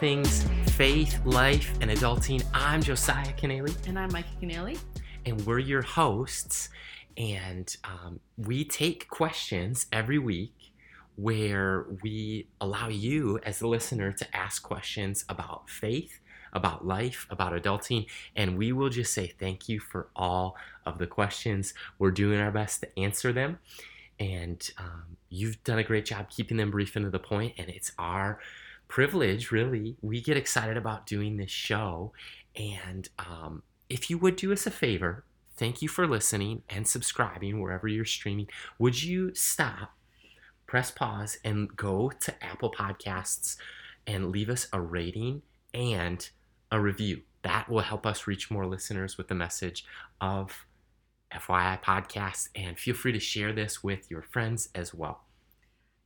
things faith, life, and adulting. I'm Josiah Canelli. And I'm Micah Canelli. And we're your hosts. And um, we take questions every week where we allow you, as the listener, to ask questions about faith, about life, about adulting. And we will just say thank you for all of the questions. We're doing our best to answer them. And um, you've done a great job keeping them brief and to the point, and it's our privilege, really. We get excited about doing this show. And um, if you would do us a favor, thank you for listening and subscribing wherever you're streaming. Would you stop, press pause, and go to Apple Podcasts and leave us a rating and a review? That will help us reach more listeners with the message of FYI podcast. And feel free to share this with your friends as well.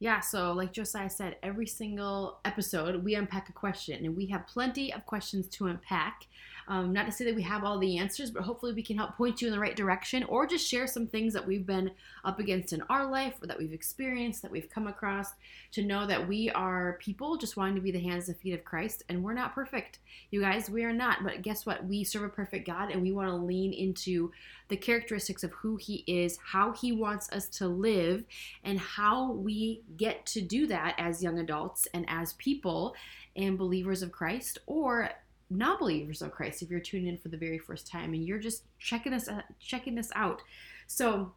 Yeah, so like Josiah said, every single episode we unpack a question, and we have plenty of questions to unpack. Um, not to say that we have all the answers, but hopefully we can help point you in the right direction or just share some things that we've been up against in our life or that we've experienced, that we've come across, to know that we are people just wanting to be the hands and feet of Christ, and we're not perfect. You guys, we are not, but guess what? We serve a perfect God, and we want to lean into the characteristics of who He is, how He wants us to live, and how we get to do that as young adults and as people and believers of Christ, or non believers of Christ if you're tuning in for the very first time and you're just checking us uh, checking this out. So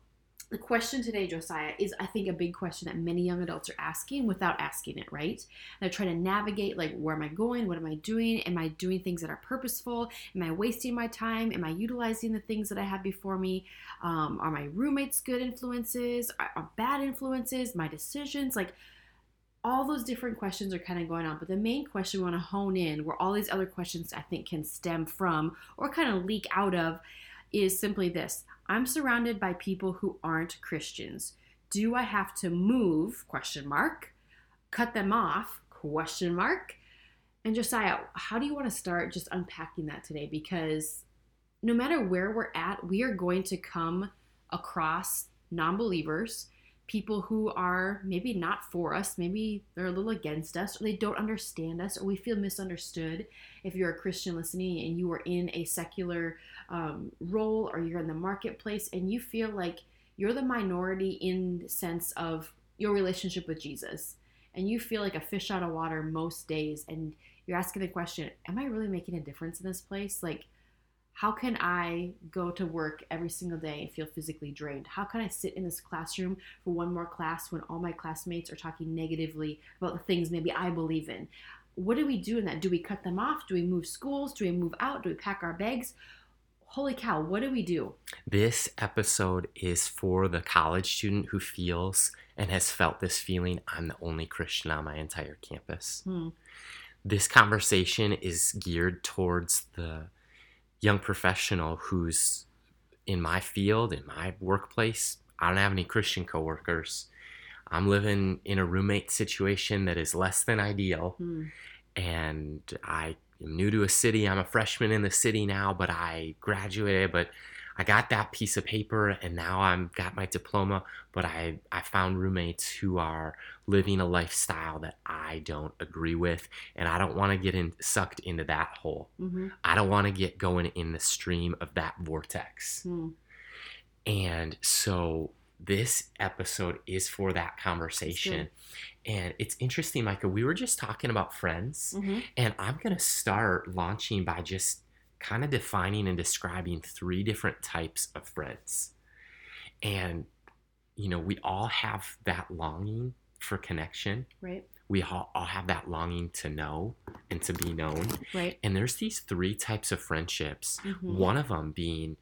the question today, Josiah, is I think a big question that many young adults are asking without asking it, right? They're trying to navigate like, where am I going? What am I doing? Am I doing things that are purposeful? Am I wasting my time? Am I utilizing the things that I have before me? Um, are my roommates good influences? Are, are bad influences? My decisions? Like, all those different questions are kind of going on, but the main question we want to hone in, where all these other questions I think can stem from or kind of leak out of, is simply this I'm surrounded by people who aren't Christians. Do I have to move? Question mark. Cut them off? Question mark. And Josiah, how do you want to start just unpacking that today? Because no matter where we're at, we are going to come across non believers people who are maybe not for us, maybe they're a little against us, or they don't understand us, or we feel misunderstood. If you're a Christian listening and you are in a secular um, role or you're in the marketplace and you feel like you're the minority in the sense of your relationship with Jesus, and you feel like a fish out of water most days, and you're asking the question, Am I really making a difference in this place? Like, how can I go to work every single day and feel physically drained? How can I sit in this classroom for one more class when all my classmates are talking negatively about the things maybe I believe in? What do we do in that? Do we cut them off? Do we move schools? Do we move out? Do we pack our bags? Holy cow, what do we do? This episode is for the college student who feels and has felt this feeling I'm the only Christian on my entire campus. Hmm. This conversation is geared towards the young professional who's in my field, in my workplace, I don't have any Christian coworkers. I'm living in a roommate situation that is less than ideal. Mm. And I am new to a city. I'm a freshman in the city now, but I graduated, but I got that piece of paper and now I'm got my diploma, but I, I found roommates who are living a lifestyle that I don't agree with and I don't want to get in sucked into that hole. Mm-hmm. I don't want to get going in the stream of that vortex. Mm. And so this episode is for that conversation. And it's interesting, Micah. We were just talking about friends, mm-hmm. and I'm going to start launching by just kind of defining and describing three different types of friends. And, you know, we all have that longing for connection. Right. We all, all have that longing to know and to be known. Right. And there's these three types of friendships. Mm-hmm. One of them being,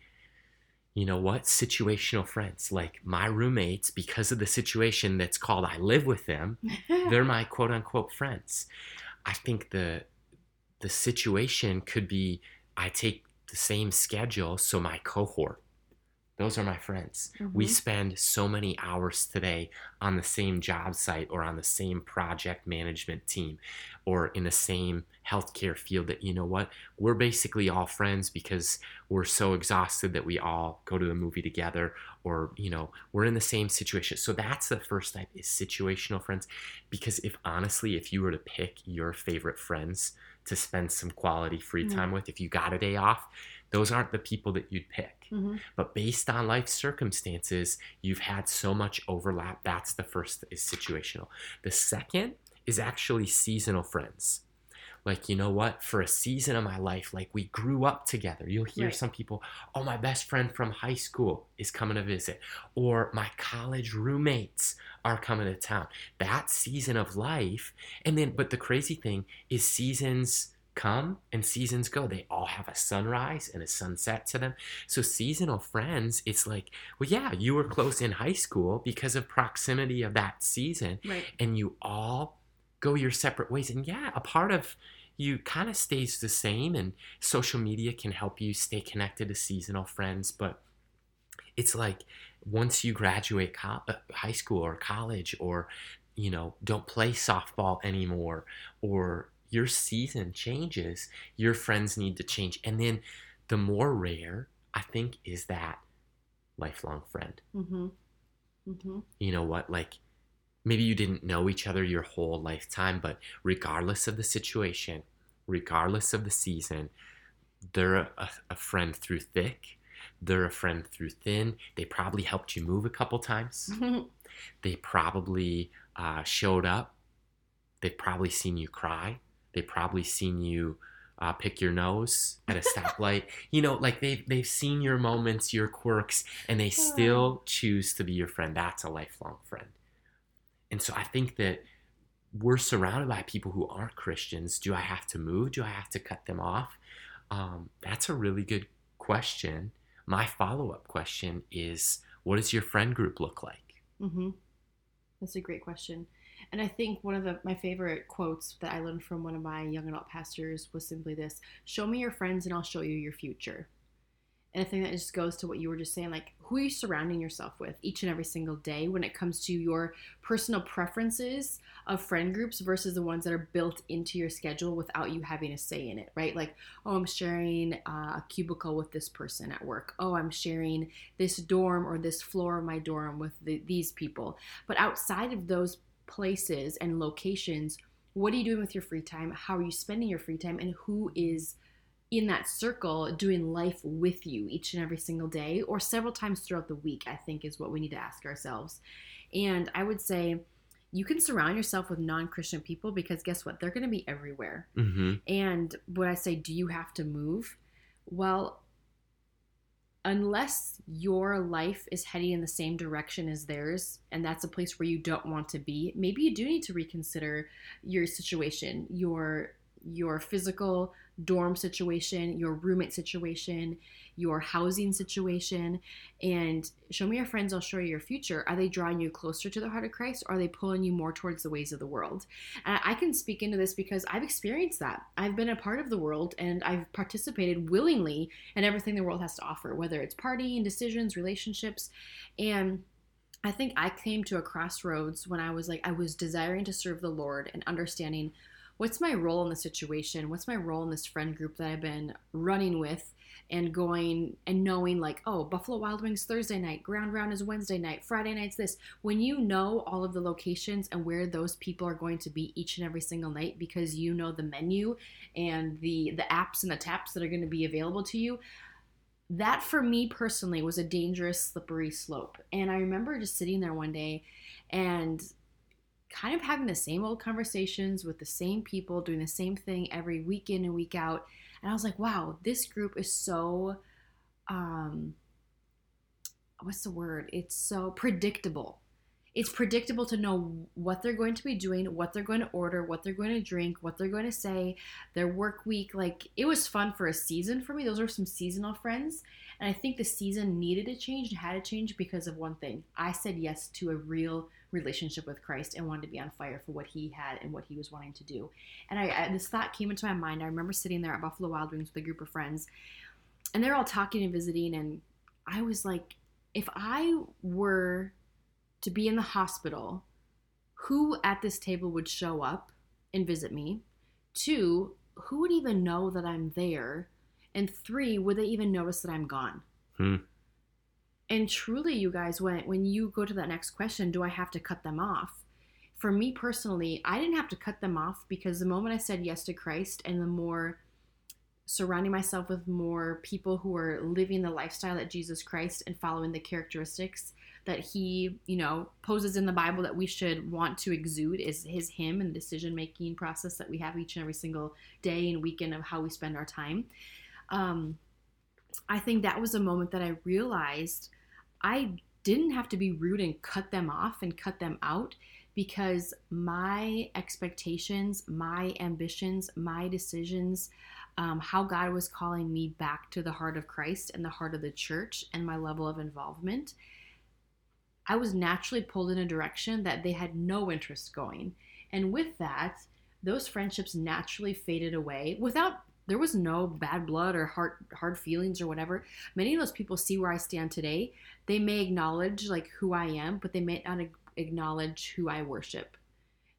you know what, situational friends. Like my roommates, because of the situation that's called I live with them, they're my quote unquote friends. I think the the situation could be I take the same schedule, so my cohort, Those are my friends. Mm-hmm. We spend so many hours today on the same job site or on the same project management team or in the same healthcare field that, you know what, we're basically all friends because we're so exhausted that we all go to the movie together or, you know, we're in the same situation. So that's the first type is situational friends. Because if honestly, if you were to pick your favorite friends to spend some quality free mm-hmm. time mm-hmm. with, if you got a day off, those aren't the people that you'd pick. Mm-hmm. But based on life circumstances, you've had so much overlap. That's the first is situational. The second is actually seasonal friends. Like, you know what? For a season of my life, like we grew up together. You'll hear right. some people, oh, my best friend from high school is coming to visit, or my college roommates are coming to town. That season of life. And then, but the crazy thing is, seasons come and seasons go. They all have a sunrise and a sunset to them. So seasonal friends, it's like, well, yeah, you were close in high school because of proximity of that season, right. and you all go your separate ways. And yeah, a part of you kind of stays the same, and social media can help you stay connected to seasonal friends, but it's like once you graduate co- uh, high school or college or you know don't play softball anymore or your season changes, your friends need to change. And then the more rare, I think, is that lifelong friend. Mm-hmm. Mm-hmm. You know what? Like, maybe you didn't know each other your whole lifetime, but regardless of the situation, regardless of the season, they're a, a friend through thick. They're a friend through thin. They probably helped you move a couple times. they probably uh, showed up. They've probably seen you cry. They've probably seen you uh, pick your nose at a stoplight. you know, like they've they've seen your moments, your quirks, and they still choose to be your friend. That's a lifelong friend. And so I think that we're surrounded by people who aren't Christians. Do I have to move? Do I have to cut them off? Um, that's a really good question. My follow up question is, what does your friend group look like? Mm-hmm. That's a great question. And I think one of the, my favorite quotes that I learned from one of my young adult pastors was simply this Show me your friends and I'll show you your future. And I think that just goes to what you were just saying like, who are you surrounding yourself with each and every single day when it comes to your personal preferences of friend groups versus the ones that are built into your schedule without you having a say in it, right? Like, oh, I'm sharing uh, a cubicle with this person at work. Oh, I'm sharing this dorm or this floor of my dorm with the, these people. But outside of those places and locations, what are you doing with your free time? How are you spending your free time? And who is in that circle doing life with you each and every single day or several times throughout the week, I think is what we need to ask ourselves. And I would say, you can surround yourself with non-christian people because guess what they're going to be everywhere mm-hmm. and when i say do you have to move well unless your life is heading in the same direction as theirs and that's a place where you don't want to be maybe you do need to reconsider your situation your your physical dorm situation your roommate situation your housing situation and show me your friends i'll show you your future. Are they drawing you closer to the heart of christ or are they pulling you more towards the ways of the world? And i can speak into this because i've experienced that. I've been a part of the world and i've participated willingly in everything the world has to offer whether it's partying decisions relationships. And I think I came to a crossroads when I was like, I was desiring to serve the Lord and understanding what's my role in the situation? What's my role in this friend group that I've been running with? and going and knowing like oh buffalo wild wings thursday night ground round is wednesday night friday night's this when you know all of the locations and where those people are going to be each and every single night because you know the menu and the the apps and the taps that are going to be available to you that for me personally was a dangerous slippery slope and i remember just sitting there one day and kind of having the same old conversations with the same people doing the same thing every week in and week out and I was like, wow, this group is so um what's the word? It's so predictable. It's predictable to know what they're going to be doing, what they're going to order, what they're going to drink, what they're going to say, their work week. Like it was fun for a season for me. Those are some seasonal friends. And I think the season needed to change and had to change because of one thing. I said yes to a real relationship with Christ and wanted to be on fire for what he had and what he was wanting to do. And I, I, this thought came into my mind. I remember sitting there at Buffalo Wild Wings with a group of friends, and they're all talking and visiting, and I was like, if I were to be in the hospital, who at this table would show up and visit me? Two, who would even know that I'm there? And three, would they even notice that I'm gone? Hmm. And truly, you guys, when when you go to that next question, do I have to cut them off? For me personally, I didn't have to cut them off because the moment I said yes to Christ and the more surrounding myself with more people who are living the lifestyle that Jesus Christ and following the characteristics that he, you know, poses in the Bible that we should want to exude is his him and the decision making process that we have each and every single day and weekend of how we spend our time. Um, I think that was a moment that I realized I didn't have to be rude and cut them off and cut them out because my expectations, my ambitions, my decisions, um, how God was calling me back to the heart of Christ and the heart of the church and my level of involvement, I was naturally pulled in a direction that they had no interest going. And with that, those friendships naturally faded away without there was no bad blood or hard hard feelings or whatever. Many of those people see where I stand today. They may acknowledge like who I am, but they may not acknowledge who I worship.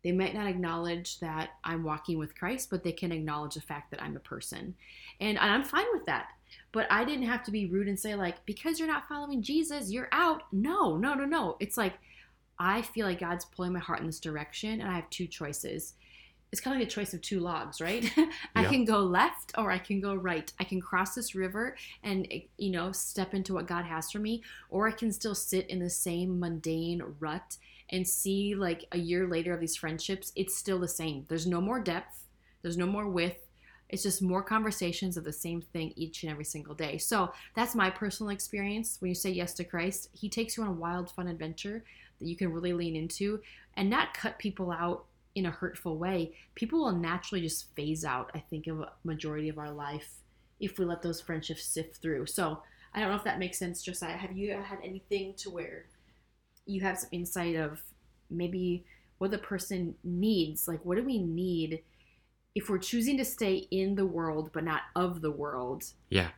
They might not acknowledge that I'm walking with Christ, but they can acknowledge the fact that I'm a person. And, and I'm fine with that. But I didn't have to be rude and say, like, because you're not following Jesus, you're out. No, no, no, no. It's like, I feel like God's pulling my heart in this direction, and I have two choices. It's kind of like a choice of two logs, right? I yeah. can go left or I can go right. I can cross this river and, eh, you know, step into what God has for me, or I can still sit in the same mundane rut and see, like, a year later of these friendships, it's still the same. There's no more depth, there's no more width, it's just more conversations of the same thing each and every single day. So that's my personal experience. When you say yes to Christ, He takes you on a wild, fun adventure that you can really lean into and not cut people out in a hurtful way. People will naturally just phase out, I think, of a majority of our life if we let those friendships sift through. So I don't know if that makes sense, Josiah. Have you had anything to where you have some insight of maybe what the person needs? Like, what do we need? if we're choosing to stay in the world but not of the world. Yeah.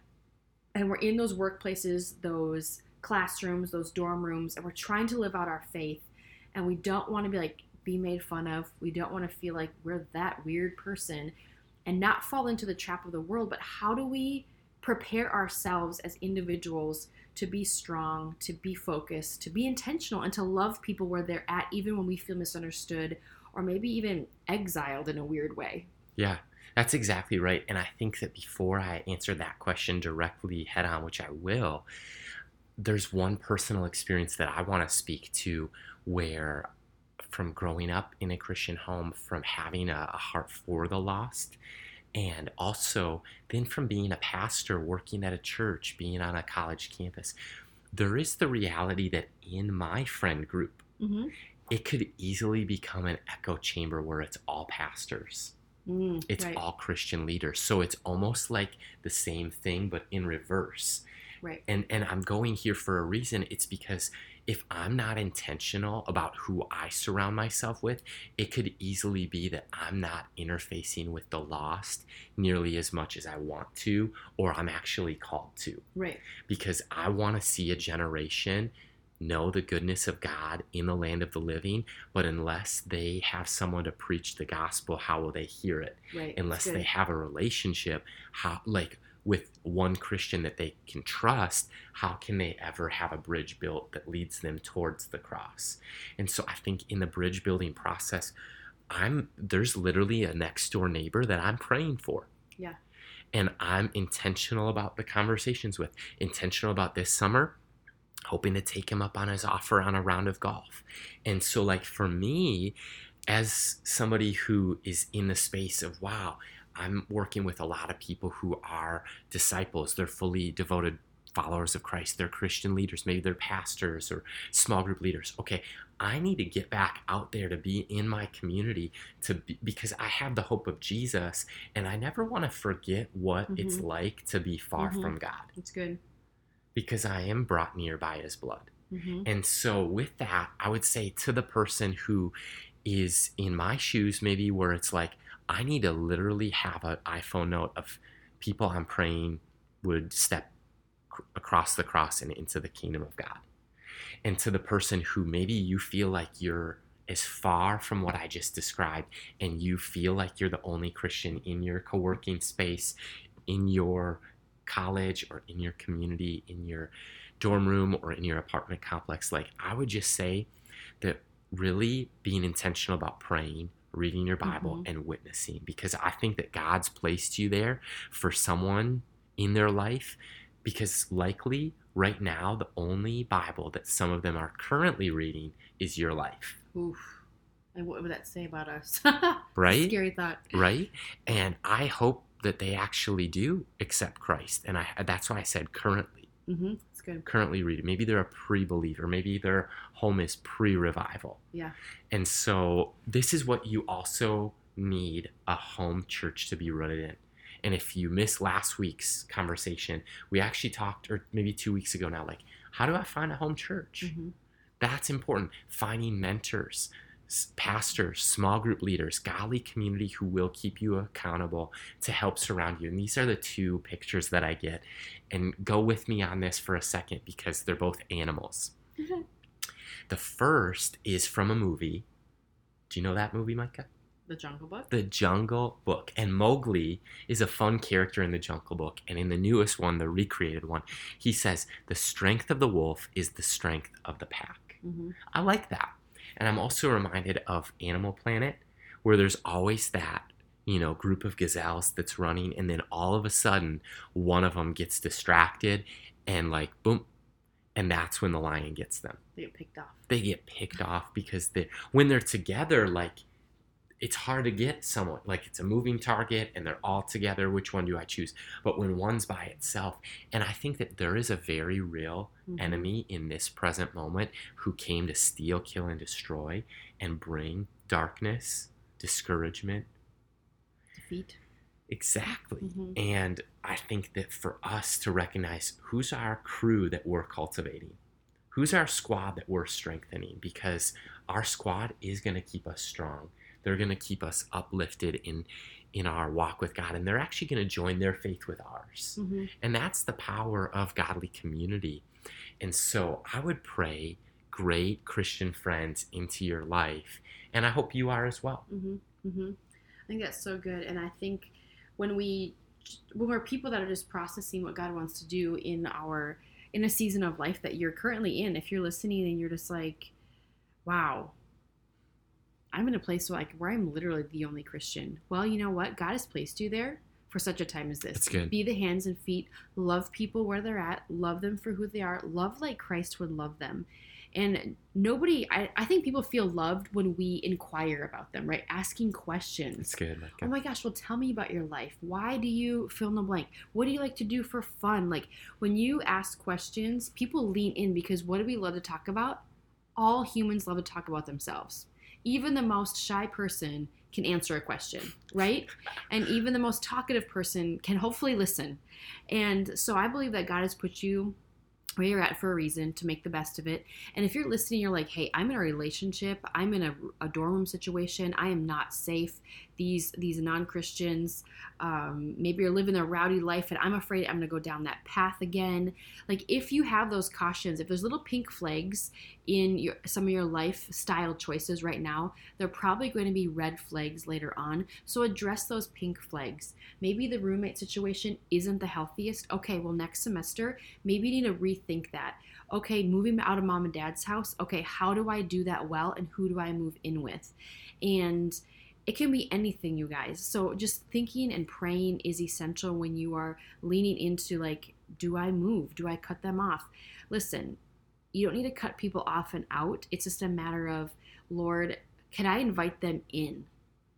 And we're in those workplaces, those classrooms, those dorm rooms, and we're trying to live out our faith and we don't want to be like be made fun of. We don't want to feel like we're that weird person and not fall into the trap of the world, but how do we prepare ourselves as individuals to be strong, to be focused, to be intentional, and to love people where they're at, even when we feel misunderstood or maybe even exiled in a weird way? Yeah, that's exactly right. And I think that before I answer that question directly head on, which I will, there's one personal experience that I want to speak to where from growing up in a Christian home, from having a, a, heart for the lost, and also then from being a pastor, working at a church, being on a college campus, there is the reality that in my friend group, mm-hmm. it could easily become an echo chamber where it's all pastors. Mm, it's right. all Christian leaders. So it's almost like the same thing, but in reverse. Right. And and I'm going here for a reason. It's because if I'm not intentional about who I surround myself with, it could easily be that I'm not interfacing with the lost nearly as much as I want to, or I'm actually called to. Right. Because I want to see a generation know the goodness of God in the land of the living, but unless they have someone to preach the gospel, how will they hear it? Right. Unless they have a relationship, how like with one Christian that they can trust, how can they ever have a bridge built that leads them towards the cross? And so I think in the bridge building process, I'm there's literally a next door neighbor that I'm praying for. Yeah. And I'm intentional about the conversations with, intentional about this summer hoping to take him up on his offer on a round of golf. And so, like, for me, as somebody who is in the space of, wow, I'm working with a lot of people who are disciples, they're fully devoted followers of Christ, they're Christian leaders, maybe they're pastors or small group leaders. Okay, I need to get back out there to be in my community to be, because I have the hope of Jesus and I never want to forget what mm-hmm. it's like to be far mm-hmm. from God. It's good because I am brought near by his blood. Mm-hmm. And so, with that, I would say to the person who is in my shoes, maybe where it's like, I need to literally have an iPhone note of people I'm praying would step across the cross and into the kingdom of God. And to the person who maybe you feel like you're as far from what I just described, and you feel like you're the only Christian in your co working space, in your college, or in your community, in your dorm room, or in your apartment complex, like I would just say that really being intentional about praying, reading your Bible, mm-hmm. and witnessing, because I think that God's placed you there for someone in their life, because likely right now the only Bible that some of them are currently reading is your life. Oof. And what would that say about us? right? Scary thought. Right? And I hope that they actually do accept Christ. And I that's why I said currently. Mm-hmm. Good. Currently reading. Maybe they're a pre-believer. Maybe their home is pre-revival. Yeah. And so this is what you also need a home church to be rooted in. And if you missed last week's conversation, we actually talked, or maybe two weeks ago now, like, how do I find a home church? Mm-hmm. That's important. Finding mentors, pastors, small group leaders, godly community who will keep you accountable to help surround you. And these are the two pictures that I get. And go with me on this for a second because they're both animals. Mm-hmm. The first is from a movie. Do you know that movie, Micah? The Jungle Book? The Jungle Book. And Mowgli is a fun character in the Jungle Book. And in the newest one, the recreated one, he says, The strength of the wolf is the strength of the pack. Mm-hmm. I like that. And I'm also reminded of Animal Planet, where there's always that, you know, group of gazelles that's running, and then all of a sudden, one of them gets distracted and, like, boom, and that's when the lion gets them. They get picked off. They get picked off because they, when they're together, like, it's hard to get someone like it's a moving target and they're all together which one do i choose? But when one's by itself and i think that there is a very real mm-hmm. enemy in this present moment who came to steal kill and destroy and bring darkness discouragement. Defeat. Exactly. Mm-hmm. and i think that for us to recognize who's our crew that we're cultivating who's our squad that we're strengthening because our squad is going to keep us strong they're going to keep us uplifted in in our walk with God, and they're actually going to join their faith with ours. Mm-hmm. And that's the power of godly community. And so I would pray great Christian friends into your life, and I hope you are as well. Mm-hmm. Mm-hmm. I think that's so good, and I think when we when we're people that are just processing what God wants to do in our in a season of life that you're currently in, if you're listening and you're just like, wow, I'm in a place where like where I'm literally the only Christian. Well, you know what? God has placed you there for such a time as this. That's good. Be the hands and feet. Love people where they're at. Love them for who they are. Love like Christ would love them. And nobody, I, I think people feel loved when we inquire about them, right? Asking questions. That's good. Micah. Oh my gosh, well, tell me about your life. Why do you fill in the blank? What do you like to do for fun? Like when you ask questions, people lean in because what do we love to talk about? All humans love to talk about themselves even the most shy person can answer a question, right? And even the most talkative person can hopefully listen. And so I believe that God has put you where you're at for a reason to make the best of it. And if you're listening, you're like, hey, I'm in a relationship, I'm in a, a dorm room situation, I am not safe. These these non-Christians, um, maybe you're living a rowdy life, and I'm afraid I'm gonna go down that path again. Like if you have those cautions, if there's little pink flags in your some of your lifestyle choices right now, they're probably going to be red flags later on. So address those pink flags. Maybe the roommate situation isn't the healthiest. Okay, well next semester, maybe you need to rethink that. Okay, moving out of mom and dad's house. Okay, how do I do that well and who do I move in with? And it can be anything, you guys. So just thinking and praying is essential when you are leaning into like, do I move? Do I cut them off? Listen, you don't need to cut people off and out. It's just a matter of, Lord, can I invite them in?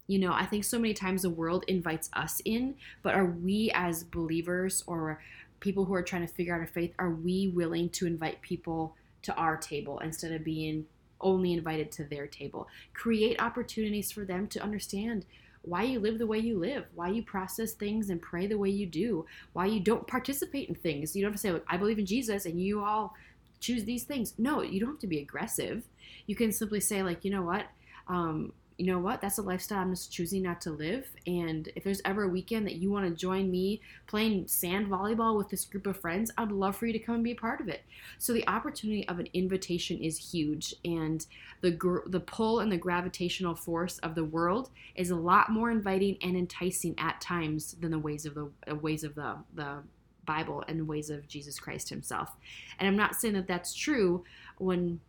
You know, I think so many times the world invites us in, but are we as believers or people who are trying to figure out our faith, are we willing to invite people to our table instead of being only invited to their table. Create opportunities for them to understand why you live the way you live, why you process things and pray the way you do, why you don't participate in things. You don't have to say, like, I believe in Jesus and you all choose these things. No, you don't have to be aggressive. You can simply say, like, you know what? Um, you know what? That's a lifestyle I'm just choosing not to live. And if there's ever a weekend that you want to join me playing sand volleyball with this group of friends, I'd love for you to come and be a part of it. So the opportunity of an invitation is huge, and the gr- the pull and the gravitational force of the world is a lot more inviting and enticing at times than the ways of the uh, ways of the the Bible and the ways of Jesus Christ Himself. And I'm not saying that that's true when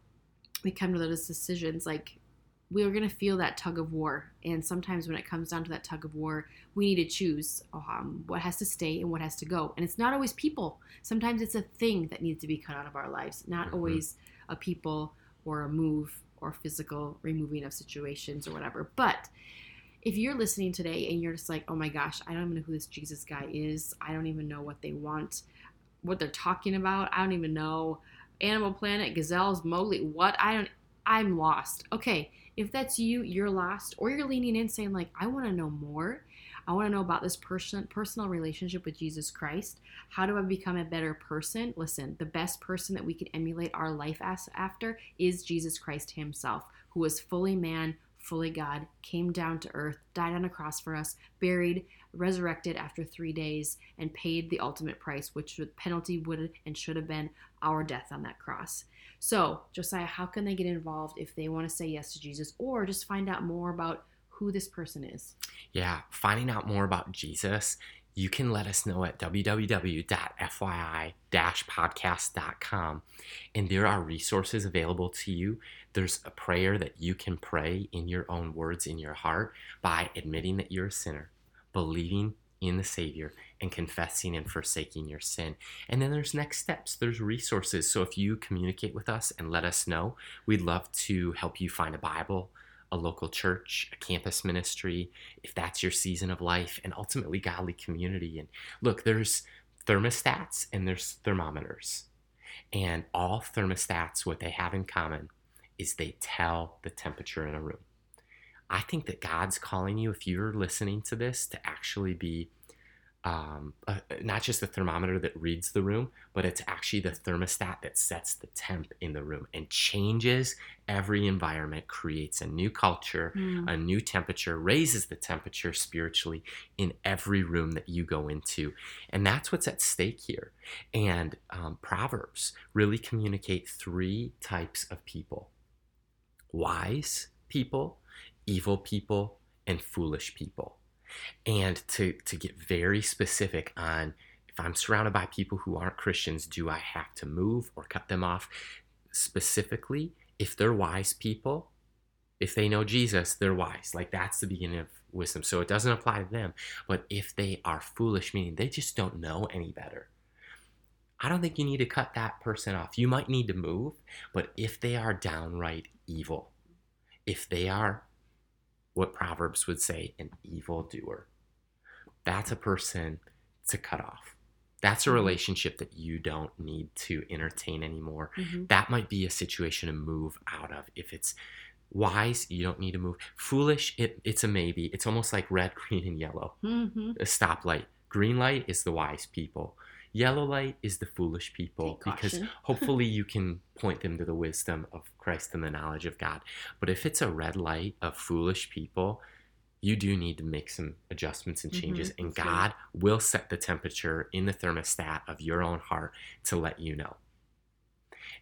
we come to those decisions. Like we are going to feel that tug of war. And sometimes when it comes down to that tug of war, we need to choose um, what has to stay and what has to go. And it's not always people. Sometimes it's a thing that needs to be cut out of our lives, not mm-hmm. always a people or a move or physical removing of situations or whatever. But if you're listening today and you're just like, oh my gosh, I don't even know who this Jesus guy is, I don't even know what they want, what they're talking about, I don't even know Animal Planet, gazelles, Mowgli, what? I don't, I'm lost. Okay, if that's you, you're lost, or you're leaning in saying, like, I want to know more. I want to know about this person, personal relationship with Jesus Christ. How do I become a better person? Listen, the best person that we can emulate our life as after is Jesus Christ Himself, who was fully man, fully God, came down to earth, died on a cross for us, buried, resurrected after three days, and paid the ultimate price, which the penalty would and should have been our death on that cross. So, Josiah, how can they get involved if they want to say yes to Jesus or just find out more about who this person is? Yeah, finding out more about Jesus, you can let us know at www.fyi-podcast.com. And there are resources available to you. There's a prayer that you can pray in your own words in your heart by admitting that you're a sinner, believing in the Savior and confessing and forsaking your sin. And then there's next steps, there's resources. So if you communicate with us and let us know, we'd love to help you find a Bible, a local church, a campus ministry, if that's your season of life, and ultimately godly community. And look, there's thermostats and there's thermometers. And all thermostats, what they have in common is they tell the temperature in a room. I think that God's calling you, if you're listening to this, to actually be um, uh, not just the thermometer that reads the room, but it's actually the thermostat that sets the temp in the room and changes every environment, creates a new culture, mm. a new temperature, raises the temperature spiritually in every room that you go into. And that's what's at stake here. And um, Proverbs really communicate three types of people wise people, evil people, and foolish people. And to, to get very specific on if I'm surrounded by people who aren't Christians, do I have to move or cut them off? Specifically, if they're wise people, if they know Jesus, they're wise. Like that's the beginning of wisdom. So it doesn't apply to them. But if they are foolish, meaning they just don't know any better, I don't think you need to cut that person off. You might need to move, but if they are downright evil, if they are what Proverbs would say an evil doer. That's a person to cut off. That's a mm-hmm. relationship that you don't need to entertain anymore. Mm-hmm. That might be a situation to move out of. If it's wise, you don't need to move. Foolish, it, it's a maybe. It's almost like red, green, and yellow. Mm-hmm. A stoplight. Green light is the wise people. Yellow light is the foolish people because hopefully you can point them to the wisdom of Christ and the knowledge of God. But if it's a red light of foolish people, you do need to make some adjustments and changes, mm-hmm, and God will set the temperature in the thermostat of your own heart to let you know.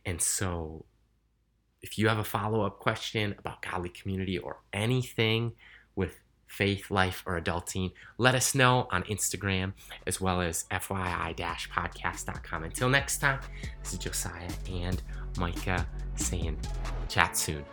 And so, if you have a follow up question about godly community or anything with faith, life, or adulting, let us know on Instagram as well as FYI-podcast.com. Until next time, this is Josiah and Micah saying chat soon.